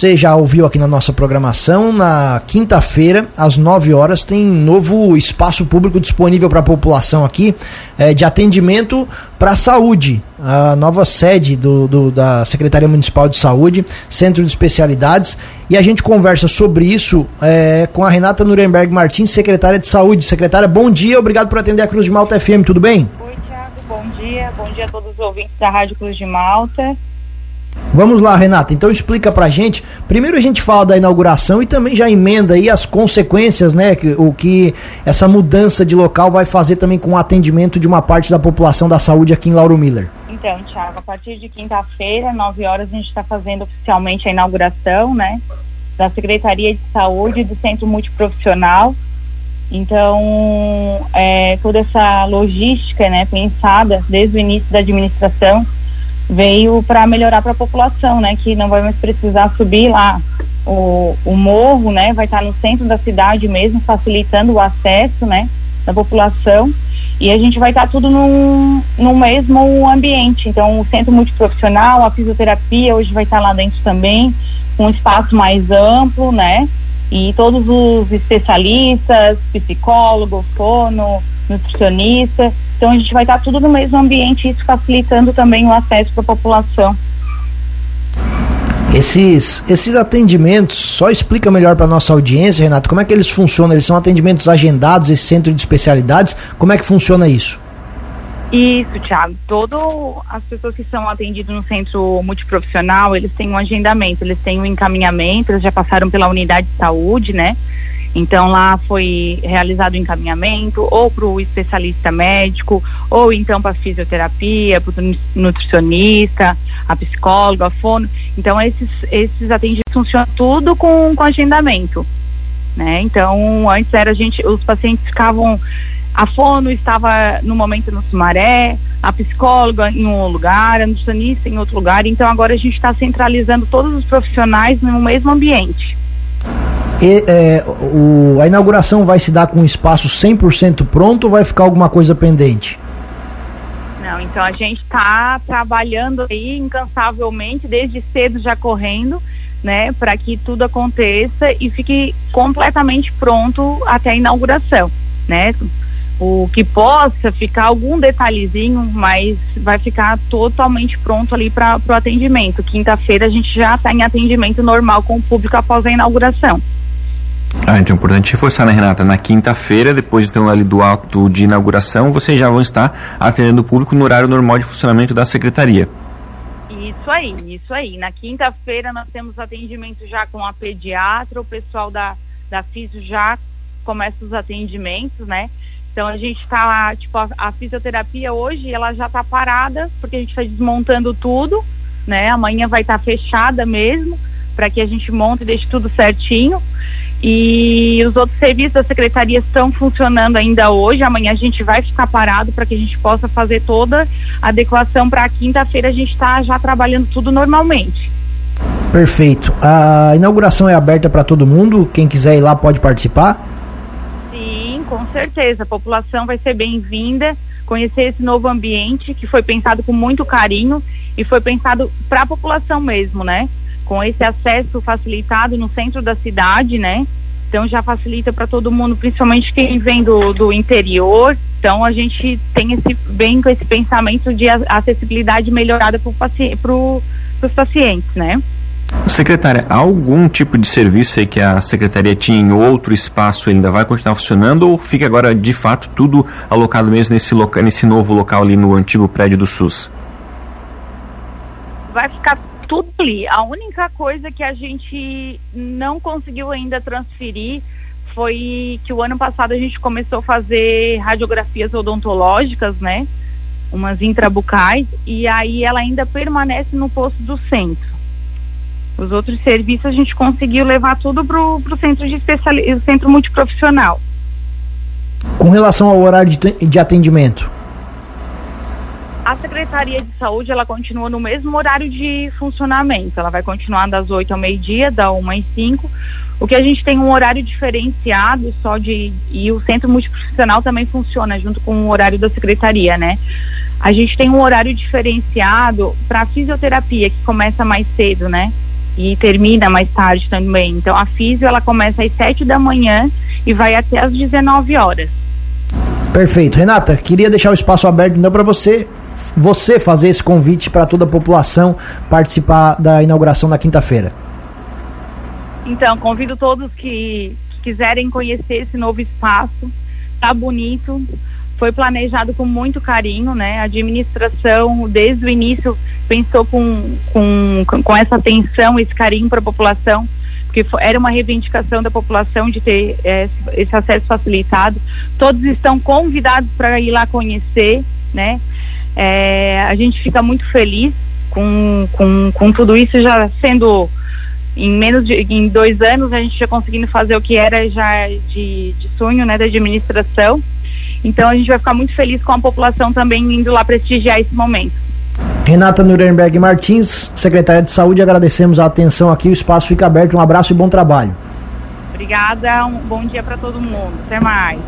você já ouviu aqui na nossa programação, na quinta-feira, às 9 horas, tem novo espaço público disponível para a população aqui é, de atendimento para a saúde. A nova sede do, do, da Secretaria Municipal de Saúde, Centro de Especialidades. E a gente conversa sobre isso é, com a Renata Nuremberg Martins, secretária de Saúde. Secretária, bom dia, obrigado por atender a Cruz de Malta FM, tudo bem? Oi, Thiago, bom dia. Bom dia a todos os ouvintes da Rádio Cruz de Malta. Vamos lá, Renata. Então explica pra gente. Primeiro a gente fala da inauguração e também já emenda aí as consequências, né? Que, o que essa mudança de local vai fazer também com o atendimento de uma parte da população da saúde aqui em Lauro Miller. Então, Thiago, a partir de quinta-feira, 9 horas, a gente está fazendo oficialmente a inauguração, né? Da Secretaria de Saúde do Centro Multiprofissional. Então, é, toda essa logística, né, pensada desde o início da administração veio para melhorar para a população, né? Que não vai mais precisar subir lá o, o morro, né? Vai estar no centro da cidade mesmo, facilitando o acesso, né? Da população e a gente vai estar tudo no, mesmo ambiente. Então, o centro multiprofissional, a fisioterapia hoje vai estar lá dentro também, com um espaço mais amplo, né? E todos os especialistas, psicólogo, fono, nutricionista. Então a gente vai estar tudo no mesmo ambiente, isso facilitando também o acesso para a população. Esses, esses atendimentos, só explica melhor para nossa audiência, Renato, como é que eles funcionam? Eles são atendimentos agendados, esse centro de especialidades, como é que funciona isso? Isso, Thiago. Todas as pessoas que são atendidas no centro multiprofissional, eles têm um agendamento, eles têm um encaminhamento, eles já passaram pela unidade de saúde, né? Então lá foi realizado o encaminhamento ou para o especialista médico, ou então para fisioterapia, para o nutricionista, a psicóloga, a fono. Então esses, esses atendimentos funcionam tudo com, com agendamento. Né? Então antes era a gente, os pacientes ficavam, a fono estava no momento no Sumaré, a psicóloga em um lugar, a nutricionista em outro lugar. Então agora a gente está centralizando todos os profissionais no mesmo ambiente. E, é, o, a inauguração vai se dar com o espaço 100% pronto ou vai ficar alguma coisa pendente? Não, então a gente está trabalhando aí incansavelmente, desde cedo já correndo, né, para que tudo aconteça e fique completamente pronto até a inauguração, né? O que possa ficar algum detalhezinho, mas vai ficar totalmente pronto ali para o atendimento. Quinta-feira a gente já está em atendimento normal com o público após a inauguração. Ah, então é importante reforçar, né, Renata? Na quinta-feira, depois então ali do ato de inauguração, vocês já vão estar atendendo o público no horário normal de funcionamento da secretaria. Isso aí, isso aí. Na quinta-feira nós temos atendimento já com a pediatra, o pessoal da, da FISO já começa os atendimentos, né? Então a gente está, tipo, a, a, fisioterapia hoje ela já está parada, porque a gente está desmontando tudo, né? Amanhã vai estar tá fechada mesmo, para que a gente monte e deixe tudo certinho. E os outros serviços da secretaria estão funcionando ainda hoje. Amanhã a gente vai ficar parado para que a gente possa fazer toda a adequação para quinta-feira a gente está já trabalhando tudo normalmente. Perfeito. A inauguração é aberta para todo mundo. Quem quiser ir lá pode participar? Sim, com certeza. A população vai ser bem-vinda conhecer esse novo ambiente que foi pensado com muito carinho e foi pensado para a população mesmo, né? Com esse acesso facilitado no centro da cidade, né? Então já facilita para todo mundo, principalmente quem vem do, do interior. Então a gente tem esse bem com esse pensamento de acessibilidade melhorada para paci os pacientes, né? Secretária, algum tipo de serviço aí que a secretaria tinha em outro espaço ainda vai continuar funcionando ou fica agora de fato tudo alocado mesmo nesse, loca nesse novo local ali no antigo prédio do SUS? Vai ficar tudo ali. A única coisa que a gente não conseguiu ainda transferir foi que o ano passado a gente começou a fazer radiografias odontológicas, né? Umas intrabucais, e aí ela ainda permanece no posto do centro. Os outros serviços a gente conseguiu levar tudo para o centro de especial, centro multiprofissional. Com relação ao horário de, de atendimento, a Secretaria de Saúde, ela continua no mesmo horário de funcionamento. Ela vai continuar das 8 ao meio-dia, da 1 às 5. O que a gente tem um horário diferenciado só de. E o centro multiprofissional também funciona junto com o horário da secretaria, né? A gente tem um horário diferenciado para fisioterapia, que começa mais cedo, né? e termina mais tarde também. Então a físio ela começa às 7 da manhã e vai até às 19 horas. Perfeito. Renata, queria deixar o espaço aberto então para você você fazer esse convite para toda a população participar da inauguração na quinta-feira. Então, convido todos que, que quiserem conhecer esse novo espaço. Tá bonito, foi planejado com muito carinho, né? A administração, desde o início, pensou com, com, com essa atenção, esse carinho para a população, porque era uma reivindicação da população de ter é, esse acesso facilitado. Todos estão convidados para ir lá conhecer, né? É, a gente fica muito feliz com, com, com tudo isso já sendo em menos de em dois anos a gente já conseguindo fazer o que era já de, de sonho né da administração então a gente vai ficar muito feliz com a população também indo lá prestigiar esse momento. Renata Nuremberg Martins, secretária de Saúde, agradecemos a atenção aqui, o espaço fica aberto, um abraço e bom trabalho. Obrigada, um bom dia para todo mundo, até mais.